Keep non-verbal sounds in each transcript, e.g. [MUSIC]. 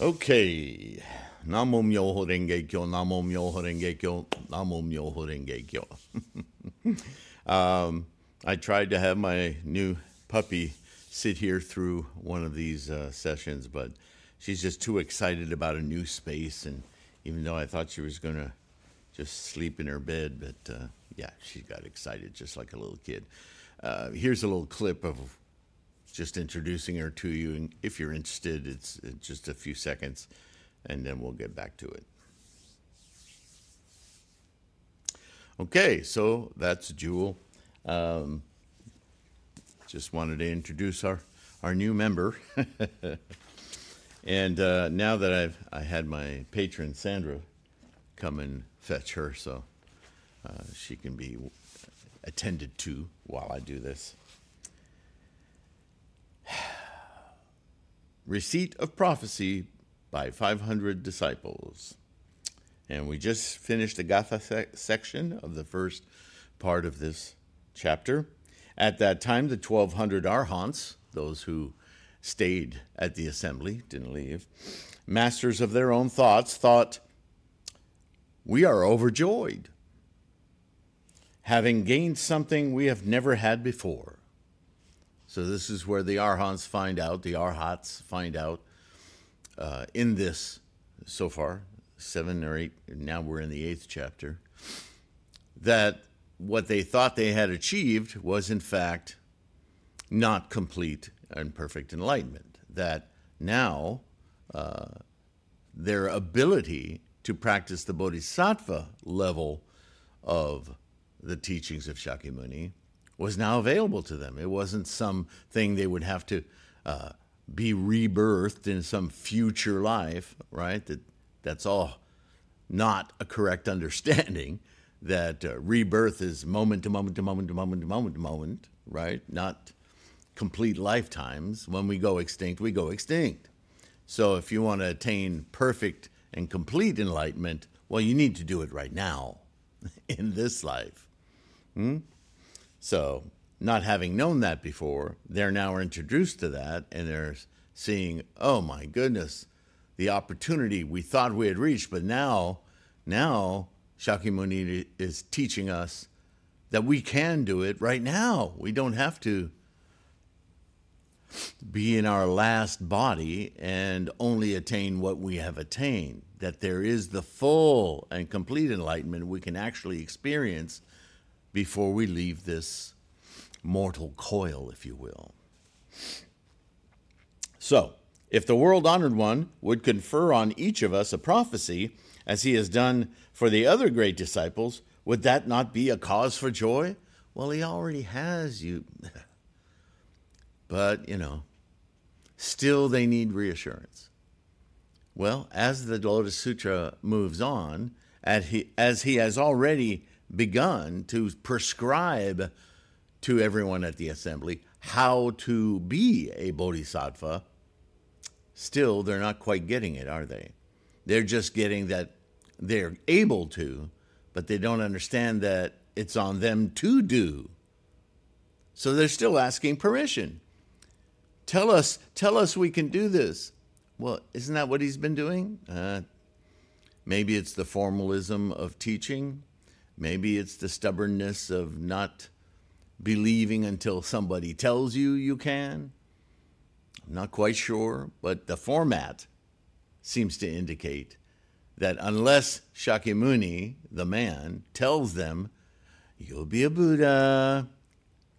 Okay. Namo Myoho Renge Kyo, Namo Myoho Renge Kyo, Namo Myoho Renge Kyo. [LAUGHS] um, I tried to have my new puppy sit here through one of these uh, sessions, but she's just too excited about a new space. And even though I thought she was going to just sleep in her bed, but uh, yeah, she got excited just like a little kid. Uh, here's a little clip of just introducing her to you. And if you're interested, it's, just a few seconds, and then we'll get back to it. Okay, so that's Jewel. Um, just wanted to introduce our, our new member. [LAUGHS] and uh, now that I've I had my patron Sandra come and fetch her, so uh, she can be attended to while I do this. [SIGHS] Receipt of Prophecy by 500 Disciples. And we just finished the Gatha sec- section of the first part of this chapter. At that time, the 1200 Arhants, those who stayed at the assembly, didn't leave, masters of their own thoughts, thought, We are overjoyed, having gained something we have never had before. So, this is where the Arhants find out, the Arhats find out uh, in this so far, seven or eight, now we're in the eighth chapter, that what they thought they had achieved was in fact not complete and perfect enlightenment. That now uh, their ability to practice the bodhisattva level of the teachings of Shakyamuni was now available to them. It wasn't something they would have to uh, be rebirthed in some future life, right? That that's all not a correct understanding [LAUGHS] that uh, rebirth is moment to moment to moment to moment to moment to moment, right? Not complete lifetimes. When we go extinct, we go extinct. So if you want to attain perfect and complete enlightenment, well, you need to do it right now [LAUGHS] in this life. Hmm? So, not having known that before, they're now introduced to that and they're seeing, oh my goodness, the opportunity we thought we had reached, but now, now Shakyamuni is teaching us that we can do it right now. We don't have to be in our last body and only attain what we have attained. That there is the full and complete enlightenment we can actually experience before we leave this mortal coil, if you will. So, if the world honored one would confer on each of us a prophecy, as he has done for the other great disciples, would that not be a cause for joy? Well, he already has you. [LAUGHS] but, you know, still they need reassurance. Well, as the Lotus Sutra moves on, as he, as he has already begun to prescribe to everyone at the assembly how to be a bodhisattva, still they're not quite getting it, are they? They're just getting that they're able to, but they don't understand that it's on them to do. So they're still asking permission. Tell us, tell us we can do this. Well, isn't that what he's been doing? Uh, maybe it's the formalism of teaching. Maybe it's the stubbornness of not believing until somebody tells you you can. I'm not quite sure, but the format seems to indicate that unless Shakyamuni, the man, tells them, You'll be a Buddha,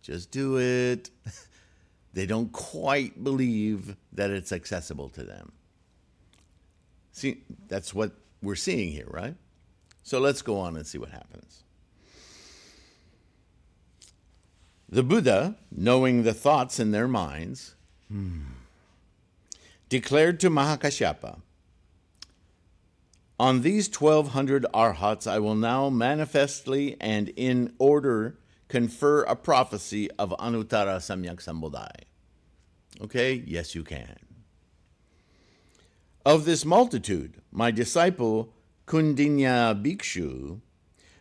just do it, [LAUGHS] they don't quite believe that it's accessible to them. See, that's what we're seeing here, right? So let's go on and see what happens. The Buddha, knowing the thoughts in their minds, hmm, declared to Mahakashyapa, On these 1200 arhats I will now manifestly and in order confer a prophecy of Anuttara Samyak Sambodhai. Okay, yes, you can. Of this multitude, my disciple Kaundinya Bhikshu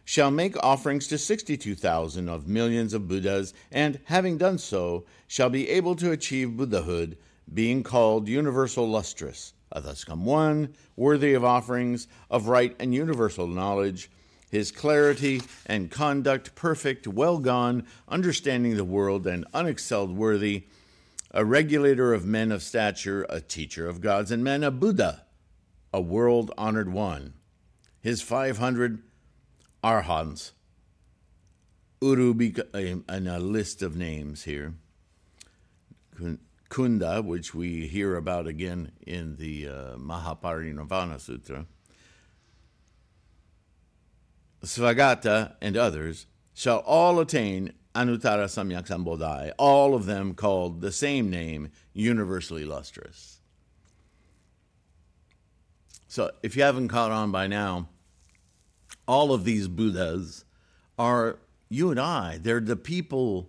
shall make offerings to 62,000 of millions of Buddhas, and having done so, shall be able to achieve Buddhahood, being called universal lustrous, are thus come one, worthy of offerings, of right and universal knowledge, his clarity and conduct perfect, well gone, understanding the world and unexcelled worthy, a regulator of men of stature, a teacher of gods and men, a Buddha, a world honored one. His 500 arhats, Urubika, and a list of names here. Kunda, which we hear about again in the uh, Mahaparinirvana Sutra, Svagata, and others, shall all attain Anuttara Samyak Sambodhai, all of them called the same name, universally lustrous. So, if you haven't caught on by now, all of these Buddhas are you and I. They're the people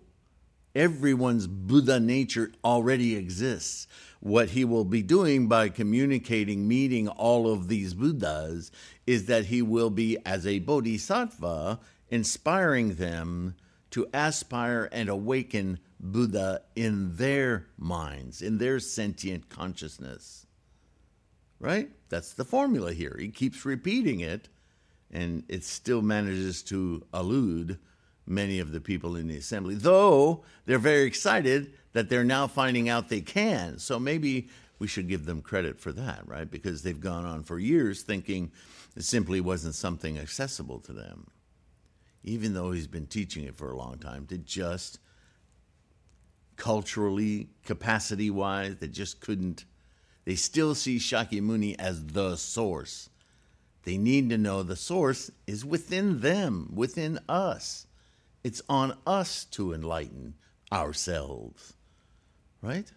everyone's Buddha nature already exists. What he will be doing by communicating, meeting all of these Buddhas, is that he will be, as a bodhisattva, inspiring them to aspire and awaken Buddha in their minds, in their sentient consciousness. Right? That's the formula here. He keeps repeating it, and it still manages to elude many of the people in the assembly, though they're very excited that they're now finding out they can. So maybe we should give them credit for that, right? Because they've gone on for years thinking it simply wasn't something accessible to them, even though he's been teaching it for a long time, to just culturally, capacity wise, they just couldn't. They still see Shakyamuni as the source. They need to know the source is within them, within us. It's on us to enlighten ourselves, right?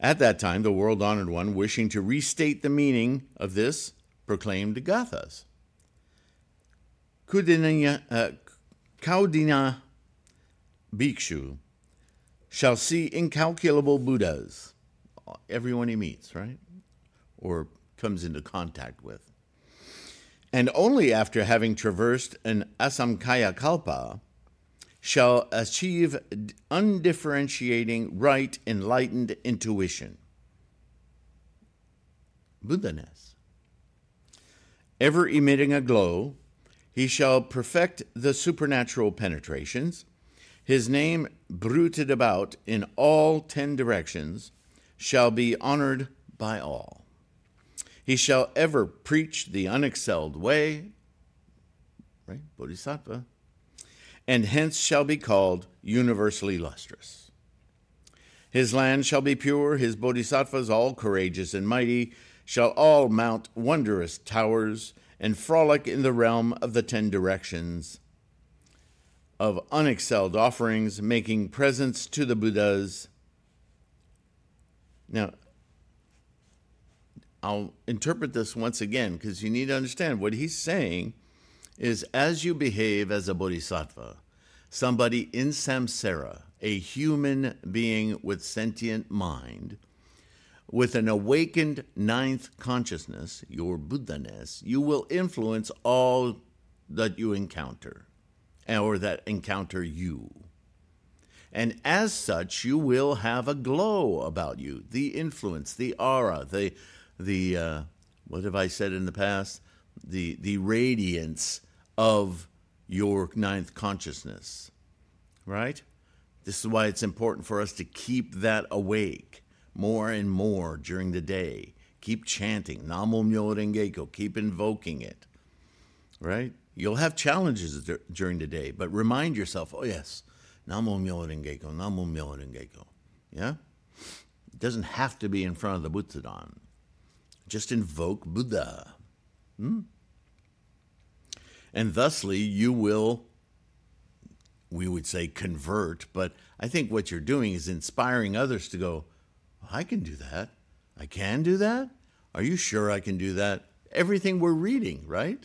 At that time, the world honored one, wishing to restate the meaning of this, proclaimed Gathas. Kudina, uh, Kaudina Bhikshu shall see incalculable Buddhas, everyone he meets, right? Or comes into contact with. And only after having traversed an asamkhyeya kalpa shall achieve undifferentiating right enlightened intuition. Buddhaness. Ever emitting a glow he shall perfect the supernatural penetrations his name bruited about in all ten directions shall be honored by all he shall ever preach the unexcelled way, right? Bodhisattva, and hence shall be called universally lustrous. His land shall be pure, his bodhisattvas all courageous and mighty, shall all mount wondrous towers and frolic in the realm of the ten directions of unexcelled offerings, making presents to the Buddhas. Now, I'll interpret this once again because you need to understand what he's saying is as you behave as a bodhisattva, somebody in samsara, a human being with sentient mind, with an awakened ninth consciousness, your Buddhaness, you will influence all that you encounter or that encounter you. And as such, you will have a glow about you, the influence, the aura, the the uh, what have I said in the past? The the radiance of your ninth consciousness, right? This is why it's important for us to keep that awake more and more during the day. Keep chanting Namo Myo Renge Keep invoking it, right? You'll have challenges during the day, but remind yourself, oh yes, Namo Myo Renge Namo Myo Renge Yeah? It doesn't have to be in front of the Butsudan. Just invoke Buddha. Hmm? And thusly, you will, we would say, convert, but I think what you're doing is inspiring others to go, I can do that. I can do that? Are you sure I can do that? Everything we're reading, right?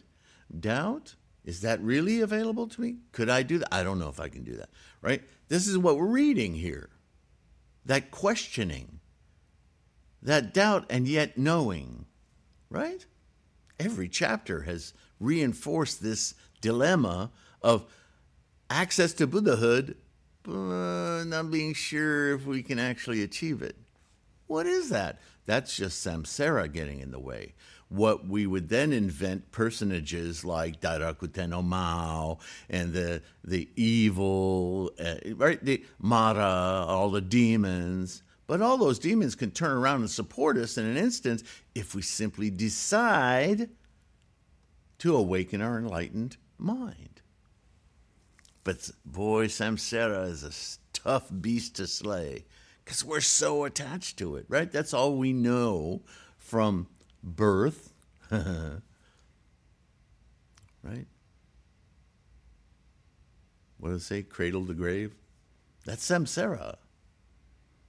Doubt? Is that really available to me? Could I do that? I don't know if I can do that, right? This is what we're reading here. That questioning that doubt and yet knowing, right? Every chapter has reinforced this dilemma of access to Buddhahood, but not being sure if we can actually achieve it. What is that? That's just samsara getting in the way. What we would then invent personages like Dairaku no Mao and the the evil, uh, right? The Mara, all the demons. But all those demons can turn around and support us in an instant if we simply decide to awaken our enlightened mind. But boy, samsara is a tough beast to slay because we're so attached to it, right? That's all we know from birth, [LAUGHS] right? What does it say? Cradle to grave? That's samsara.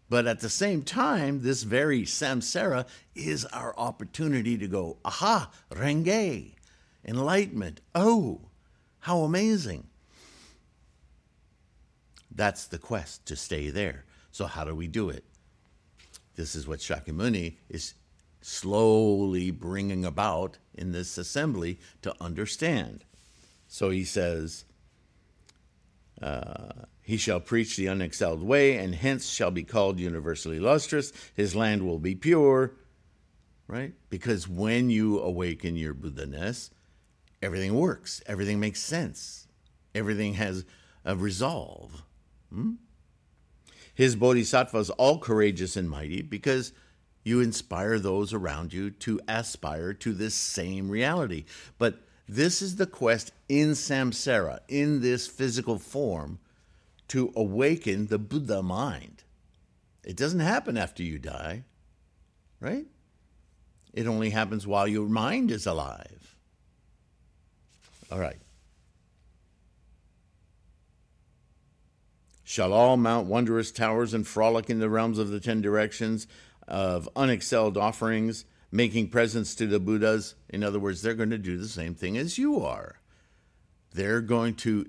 But at the same time, this very samsara is our opportunity to go, aha, renge, enlightenment. Oh, how amazing. That's the quest to stay there. So, how do we do it? This is what Shakyamuni is slowly bringing about in this assembly to understand. So he says, uh, He shall preach the unexcelled way, and hence shall be called universally lustrous. His land will be pure, right? Because when you awaken your Buddha ness, everything works, everything makes sense, everything has a resolve. Hmm? His bodhisattvas all courageous and mighty because you inspire those around you to aspire to this same reality. But this is the quest in samsara, in this physical form, to awaken the Buddha mind. It doesn't happen after you die, right? It only happens while your mind is alive. All right. Shall all mount wondrous towers and frolic in the realms of the ten directions of unexcelled offerings, making presents to the Buddhas? In other words, they're going to do the same thing as you are. They're going to,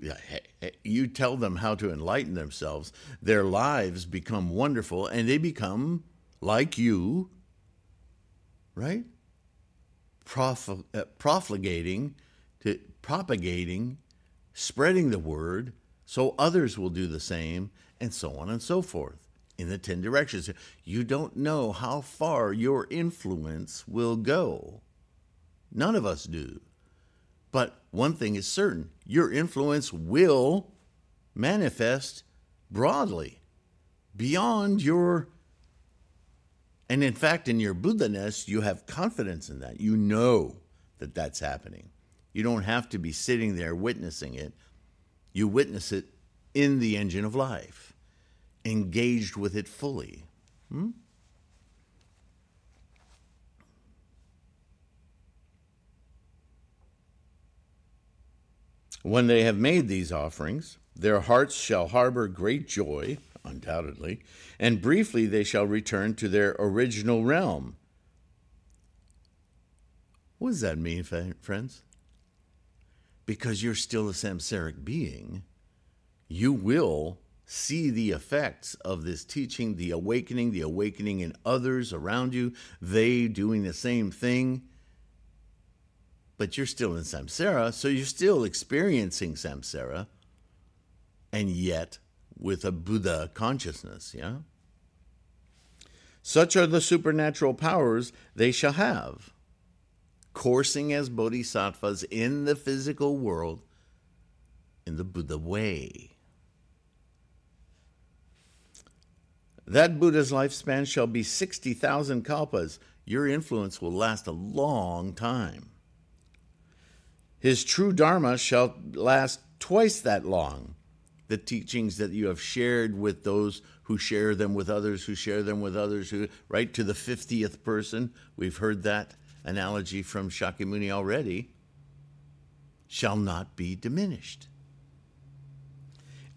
you tell them how to enlighten themselves, their lives become wonderful and they become like you, right? Prof, uh, profligating, to, propagating, spreading the word so others will do the same, and so on and so forth in the 10 directions. You don't know how far your influence will go. None of us do. But one thing is certain your influence will manifest broadly beyond your. And in fact, in your Buddha ness, you have confidence in that. You know that that's happening. You don't have to be sitting there witnessing it you witness it in the engine of life, engaged with it fully. Hmm? When they have made these offerings, their hearts shall harbor great joy, undoubtedly, and briefly they shall return to their original realm. What does that mean, friends? because you're still a samsaric being, you will see the effects of this teaching, the awakening, the awakening in others around you, they doing the same thing. But you're still in samsara, so you're still experiencing samsara, and yet with a Buddha consciousness, yeah? Such are the supernatural powers they shall have coursing as bodhisattvas in the physical world in the Buddha way. That Buddha's lifespan shall be 60,000 kalpas. Your influence will last a long time. His true Dharma shall last twice that long. The teachings that you have shared with those who share them with others, who share them with others, who, right to the 50th person, we've heard that analogy from Shakyamuni already, shall not be diminished.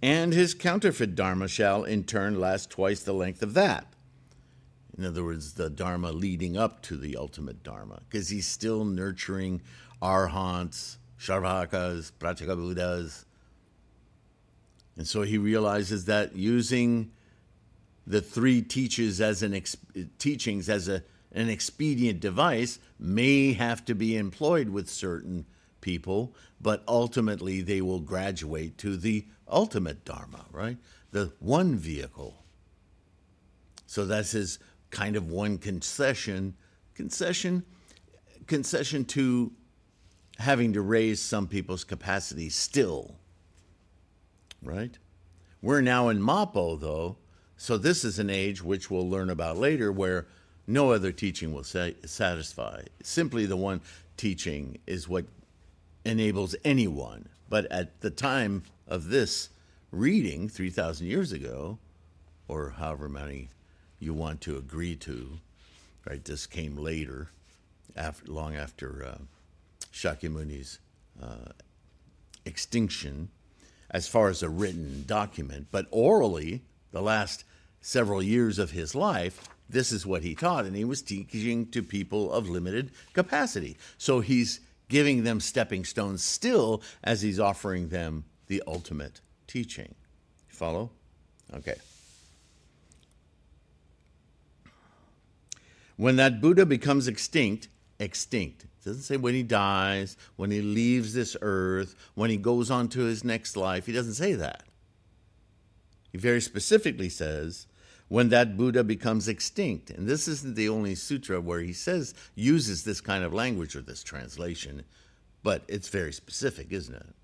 And his counterfeit Dharma shall in turn last twice the length of that. In other words, the Dharma leading up to the ultimate Dharma, because he's still nurturing arhants, shravakas, pratyeka And so he realizes that using the three teachings as an ex- teachings as a an expedient device may have to be employed with certain people, but ultimately they will graduate to the ultimate Dharma, right? The one vehicle. So that's his kind of one concession, concession, concession to having to raise some people's capacity still. Right? We're now in Mappo, though, so this is an age which we'll learn about later where no other teaching will satisfy. Simply the one teaching is what enables anyone. But at the time of this reading, 3,000 years ago, or however many you want to agree to, right? This came later, after, long after uh, Shakyamuni's uh, extinction, as far as a written document. But orally, the last several years of his life, this is what he taught, and he was teaching to people of limited capacity. So he's giving them stepping stones still as he's offering them the ultimate teaching. Follow? Okay. When that Buddha becomes extinct, extinct. It doesn't say when he dies, when he leaves this earth, when he goes on to his next life. He doesn't say that. He very specifically says when that Buddha becomes extinct. And this isn't the only sutra where he says, uses this kind of language or this translation, but it's very specific, isn't it?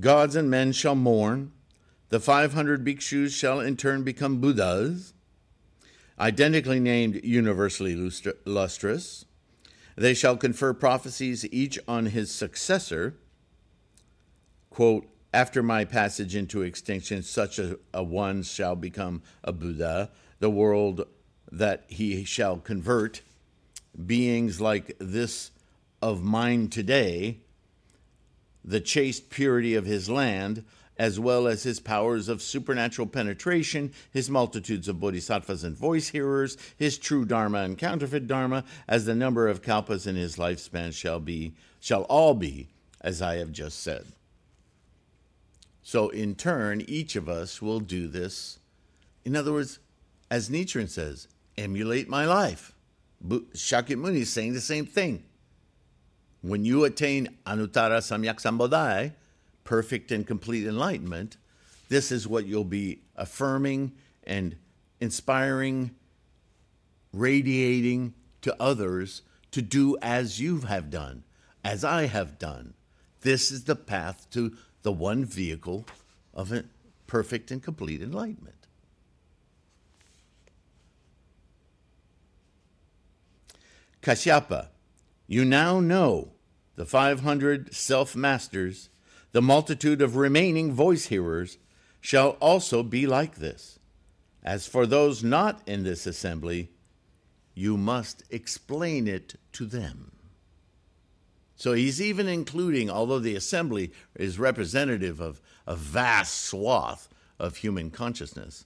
Gods and men shall mourn. The 500 bhikshus shall in turn become Buddhas, identically named universally lustrous. They shall confer prophecies each on his successor. Quote, after my passage into extinction, such a, a one shall become a Buddha, the world that he shall convert, beings like this of mine today, the chaste purity of his land, as well as his powers of supernatural penetration, his multitudes of bodhisattvas and voice hearers, his true dharma and counterfeit dharma, as the number of kalpas in his lifespan shall be, shall all be, as I have just said. So, in turn, each of us will do this. In other words, as Nichiren says, emulate my life. Shakyamuni is saying the same thing. When you attain Anuttara Samyak Sambodhi, perfect and complete enlightenment, this is what you'll be affirming and inspiring, radiating to others to do as you have done, as I have done. This is the path to the one vehicle of a perfect and complete enlightenment. Kashyapa, you now know the 500 self masters, the multitude of remaining voice hearers, shall also be like this. As for those not in this assembly, you must explain it to them. So he's even including, although the assembly is representative of a vast swath of human consciousness,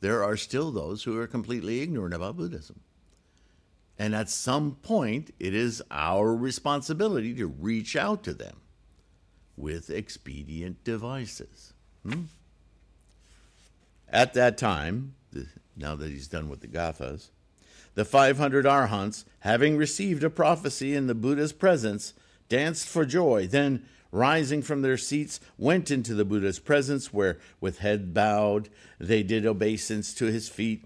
there are still those who are completely ignorant about Buddhism. And at some point, it is our responsibility to reach out to them with expedient devices. Hmm? At that time, now that he's done with the Gathas, the 500 Arhants, having received a prophecy in the Buddha's presence, danced for joy, then rising from their seats, went into the Buddha's presence, where, with head bowed, they did obeisance to his feet,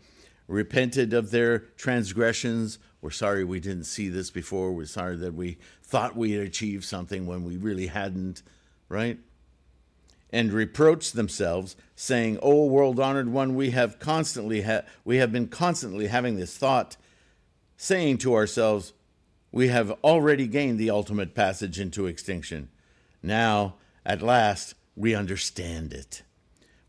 repented of their transgressions. We're sorry we didn't see this before. We're sorry that we thought we had achieved something when we really hadn't, right? And reproached themselves, saying, "O world honored one, we have constantly ha- we have been constantly having this thought, saying to ourselves." We have already gained the ultimate passage into extinction. Now, at last, we understand it.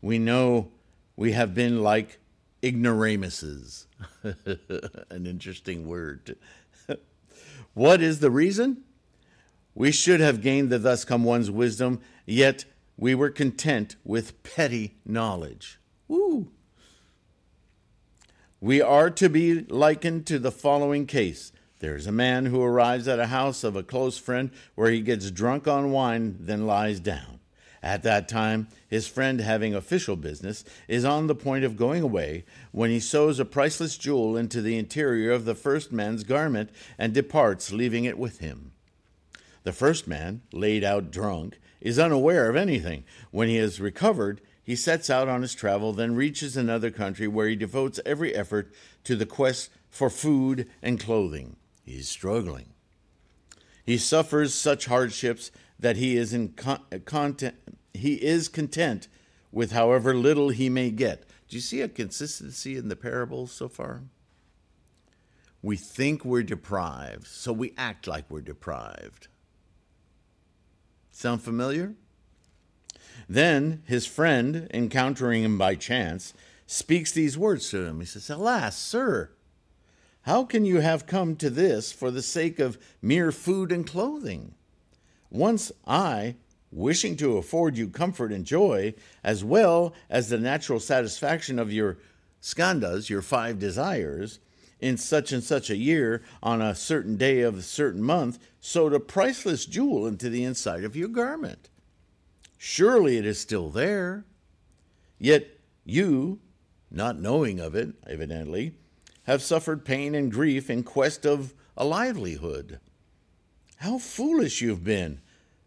We know we have been like ignoramuses. [LAUGHS] An interesting word. [LAUGHS] what is the reason? We should have gained the thus come one's wisdom, yet we were content with petty knowledge. We are to be likened to the following case there's a man who arrives at a house of a close friend where he gets drunk on wine, then lies down. At that time, his friend, having official business, is on the point of going away when he sews a priceless jewel into the interior of the first man's garment and departs, leaving it with him. The first man, laid out drunk, is unaware of anything. When he has recovered, he sets out on his travel, then reaches another country where he devotes every effort to the quest for food and clothing. He's struggling. He suffers such hardships that he is in con- uh, content, he is content with however little he may get. Do you see a consistency in the parables so far? We think we're deprived, so we act like we're deprived. Sound familiar? Then his friend, encountering him by chance, speaks these words to him. He says, Alas, sir, how can you have come to this for the sake of mere food and clothing? Once I, wishing to afford you comfort and joy, as well as the natural satisfaction of your skandhas, your five desires, in such and such a year, on a certain day of a certain month, sewed a priceless jewel into the inside of your garment. Surely it is still there. Yet you, not knowing of it, evidently, have suffered pain and grief in quest of a livelihood. How foolish you've been!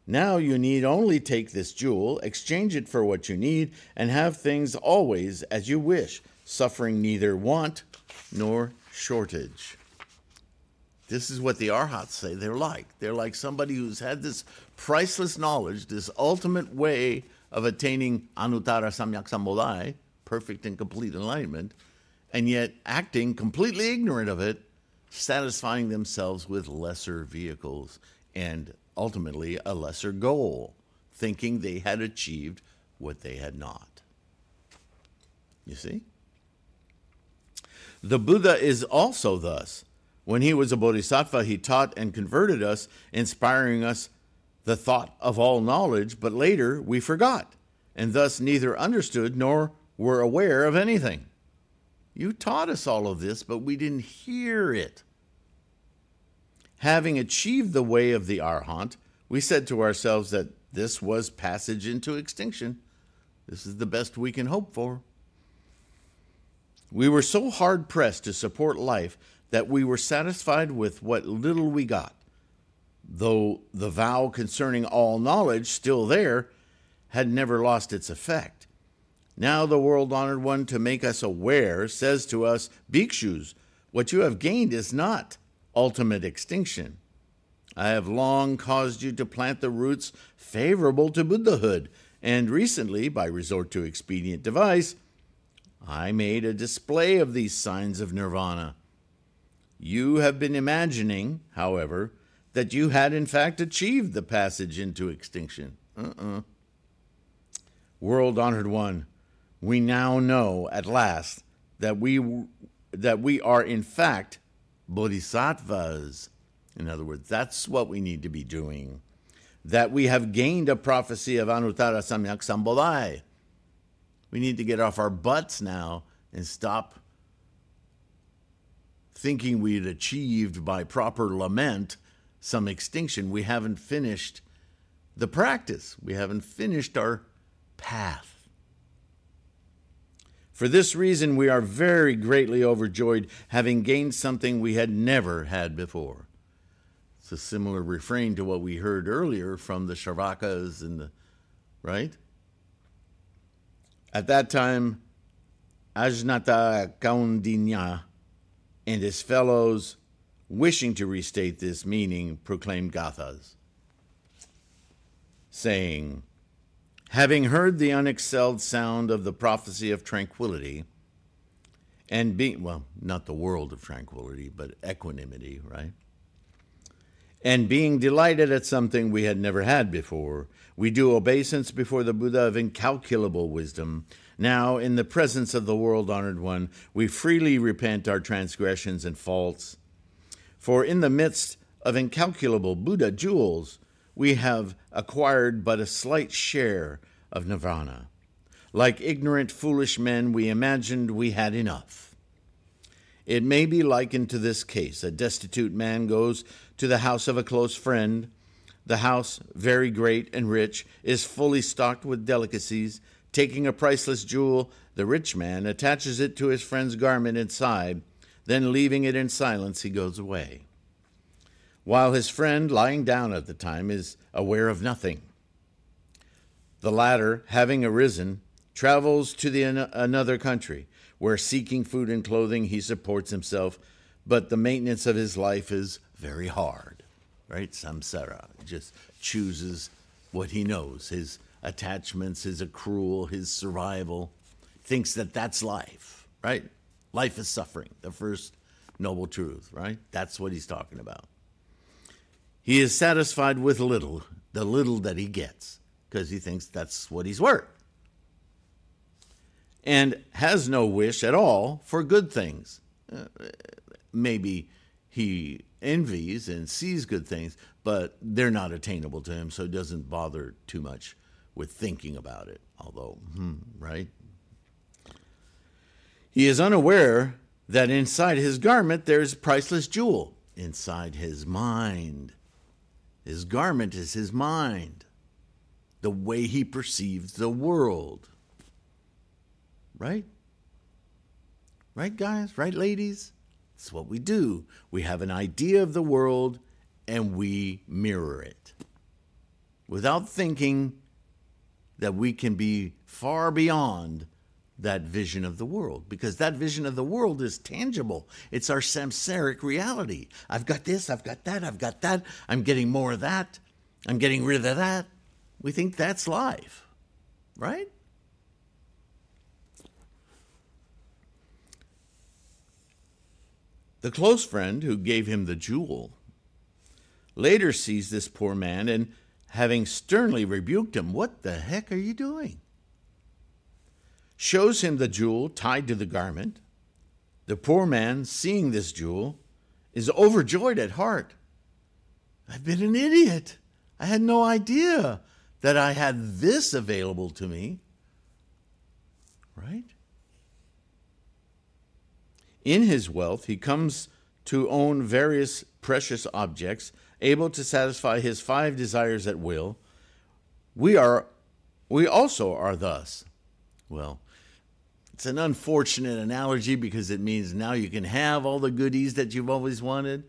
Now you need only take this jewel, exchange it for what you need, and have things always as you wish, suffering neither want nor shortage. This is what the Arhats say they're like. They're like somebody who's had this priceless knowledge, this ultimate way of attaining Anuttara Samyak Sambodhai, perfect and complete enlightenment, and yet acting completely ignorant of it, satisfying themselves with lesser vehicles and ultimately a lesser goal, thinking they had achieved what they had not. You see? The Buddha is also thus. When he was a bodhisattva, he taught and converted us, inspiring us the thought of all knowledge, but later we forgot, and thus neither understood nor were aware of anything. You taught us all of this, but we didn't hear it. Having achieved the way of the Arhant, we said to ourselves that this was passage into extinction. This is the best we can hope for. We were so hard pressed to support life that we were satisfied with what little we got. Though the vow concerning all knowledge, still there, had never lost its effect. Now the world honored one, to make us aware, says to us, Bhikshus, what you have gained is not ultimate extinction. I have long caused you to plant the roots favorable to Buddhahood, and recently, by resort to expedient device, I made a display of these signs of nirvana. You have been imagining, however, that you had in fact achieved the passage into extinction. Uh-uh. World honored one, we now know at last that we that we are in fact bodhisattvas. In other words, that's what we need to be doing. That we have gained a prophecy of Anuttara Samyak Sambodhai. We need to get off our butts now and stop thinking we'd achieved by proper lament some extinction. We haven't finished the practice, we haven't finished our path. For this reason, we are very greatly overjoyed, having gained something we had never had before. It's a similar refrain to what we heard earlier from the Shravakas and the, right? At that time, Ajnata Kaundinya and his fellows, wishing to restate this meaning, proclaimed Gathas, saying, Having heard the unexcelled sound of the prophecy of tranquility, and being, well, not the world of tranquility, but equanimity, right? And being delighted at something we had never had before, we do obeisance before the Buddha of incalculable wisdom. Now, in the presence of the world honored one, we freely repent our transgressions and faults. For in the midst of incalculable Buddha jewels, we have acquired but a slight share of nirvana. Like ignorant, foolish men, we imagined we had enough. It may be likened to this case. A destitute man goes to the house of a close friend. The house, very great and rich, is fully stocked with delicacies. Taking a priceless jewel, the rich man attaches it to his friend's garment inside. Then, leaving it in silence, he goes away. While his friend, lying down at the time, is aware of nothing. The latter, having arisen, travels to the another country where seeking food and clothing he supports himself, but the maintenance of his life is very hard. Right? Samsara just chooses what he knows, his attachments, his accrual, his survival, thinks that that's life, right? Life is suffering, the first noble truth, right? That's what he's talking about. He is satisfied with little, the little that he gets, because he thinks that's what he's worth. And has no wish at all for good things. Uh, maybe he envies and sees good things, but they're not attainable to him, so he doesn't bother too much with thinking about it. Although, hmm, right? He is unaware that inside his garment there's a priceless jewel inside his mind. His garment is his mind, the way he perceives the world. Right? Right, guys? Right, ladies? It's what we do. We have an idea of the world and we mirror it without thinking that we can be far beyond that vision of the world because that vision of the world is tangible. It's our samsaric reality. I've got this, I've got that, I've got that, I'm getting more of that, I'm getting rid of that. We think that's life, right? The close friend who gave him the jewel later sees this poor man and, having sternly rebuked him, What the heck are you doing? Shows him the jewel tied to the garment. The poor man, seeing this jewel, is overjoyed at heart. I've been an idiot. I had no idea that I had this available to me. Right? In his wealth, he comes to own various precious objects, able to satisfy his five desires at will. We are we also are thus. Well, it's an unfortunate analogy because it means now you can have all the goodies that you've always wanted.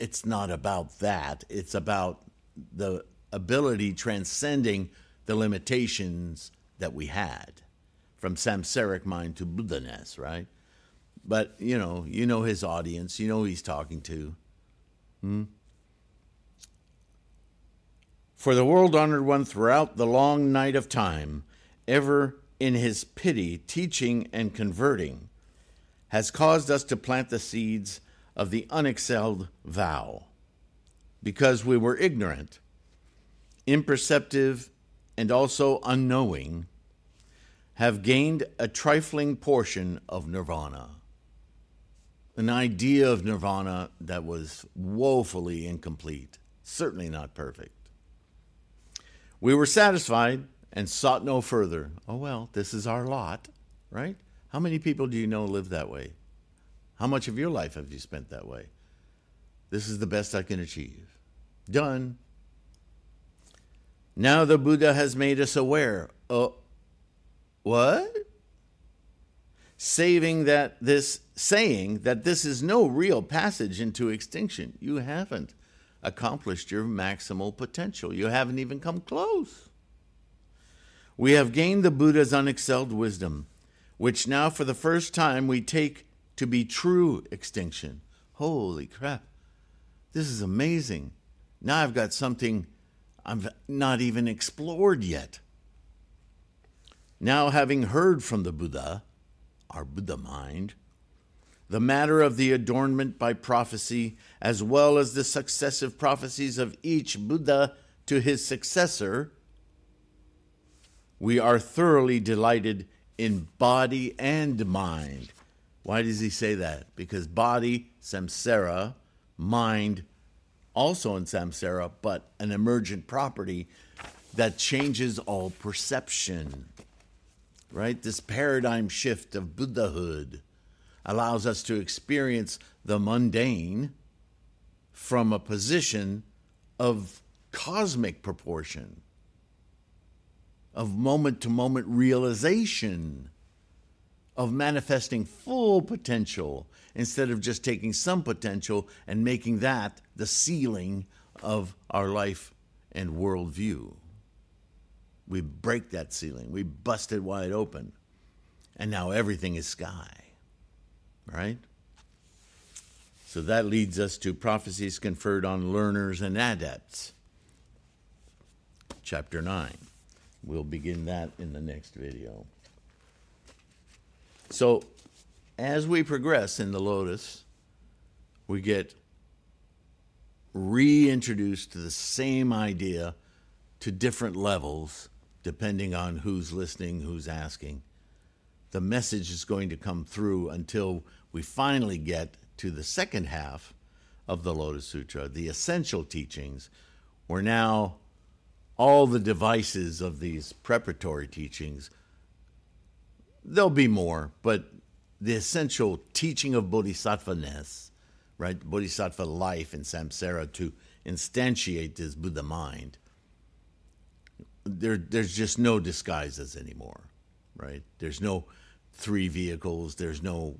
It's not about that. It's about the ability transcending the limitations that we had from samsaric mind to Buddhaness, right? But you know, you know his audience, you know who he's talking to. Hmm? For the world honored one throughout the long night of time, ever in his pity, teaching and converting, has caused us to plant the seeds of the unexcelled vow, because we were ignorant, imperceptive, and also unknowing, have gained a trifling portion of nirvana. An idea of nirvana that was woefully incomplete, certainly not perfect. We were satisfied and sought no further. Oh, well, this is our lot, right? How many people do you know live that way? How much of your life have you spent that way? This is the best I can achieve. Done. Now the Buddha has made us aware. Oh, what? Saving that this saying that this is no real passage into extinction. You haven't accomplished your maximal potential. You haven't even come close. We have gained the Buddha's unexcelled wisdom, which now for the first time we take to be true extinction. Holy crap. This is amazing. Now I've got something I've not even explored yet. Now, having heard from the Buddha, our Buddha mind, the matter of the adornment by prophecy, as well as the successive prophecies of each Buddha to his successor, we are thoroughly delighted in body and mind. Why does he say that? Because body, samsara, mind, also in samsara, but an emergent property that changes all perception. Right? This paradigm shift of Buddhahood allows us to experience the mundane from a position of cosmic proportion of moment to moment realization, of manifesting full potential instead of just taking some potential and making that the ceiling of our life and worldview. We break that ceiling. We bust it wide open. And now everything is sky. Right? So that leads us to prophecies conferred on learners and adepts. Chapter 9. We'll begin that in the next video. So, as we progress in the Lotus, we get reintroduced to the same idea to different levels, depending on who's listening, who's asking. The message is going to come through until we finally get to the second half of the Lotus Sutra, the essential teachings, We're now all the devices of these preparatory teachings, there'll be more, but the essential teaching of bodhisattvaness, right? Bodhisattva life in samsara to instantiate this Buddha mind. There, there's just no disguises anymore, right? There's no three vehicles. There's no,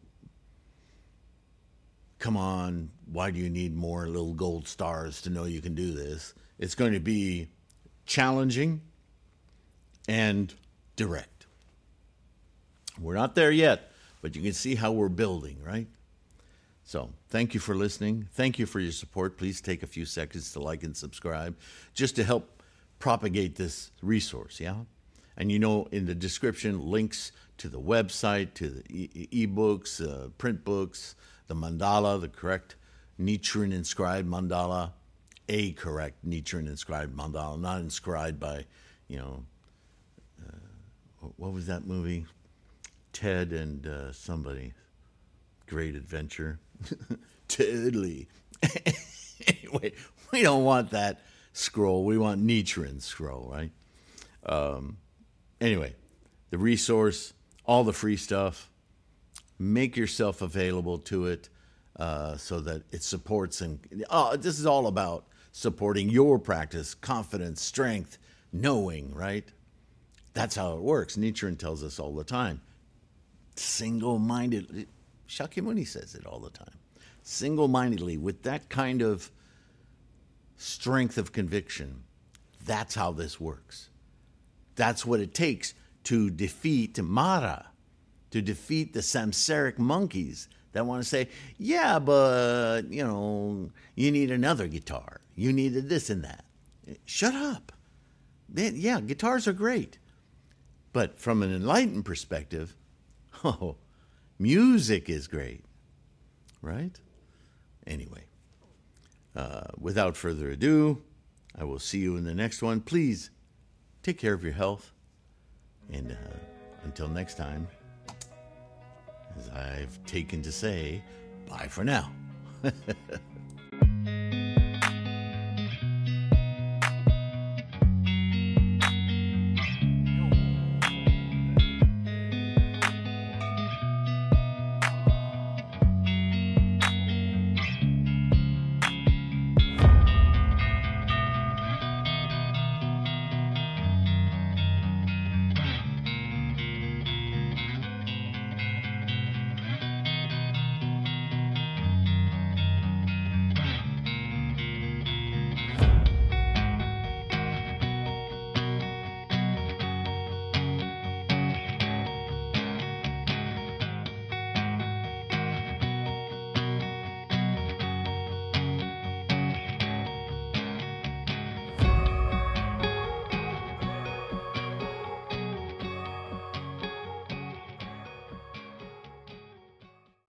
come on, why do you need more little gold stars to know you can do this? It's going to be challenging and direct. We're not there yet, but you can see how we're building, right? So, thank you for listening. Thank you for your support. Please take a few seconds to like and subscribe just to help propagate this resource, yeah? And you know, in the description, links to the website, to the e- books uh, print books, the mandala, the correct Nichiren inscribed mandala, a correct Nichiren inscribed mandala, not inscribed by, you know, uh, what was that movie? Ted and uh, somebody. Great adventure. [LAUGHS] Totally. [LAUGHS] anyway, we don't want that scroll. We want Nichiren scroll, right? Um, anyway, the resource, all the free stuff, make yourself available to it uh, so that it supports and oh, this is all about supporting your practice, confidence, strength, knowing, right? That's how it works. Nichiren tells us all the time. Single minded, Shakyamuni says it all the time. Single mindedly, with that kind of strength of conviction, that's how this works. That's what it takes to defeat Mara, to defeat the samsaric monkeys that want to say, yeah, but, you know, you need another guitar. You needed this and that. Shut up. They, yeah, guitars are great. But from an enlightened perspective, [LAUGHS] oh, music is great, right? Anyway, uh, without further ado, I will see you in the next one. Please take care of your health. And uh, until next time, as I've taken to say, bye for now. [LAUGHS]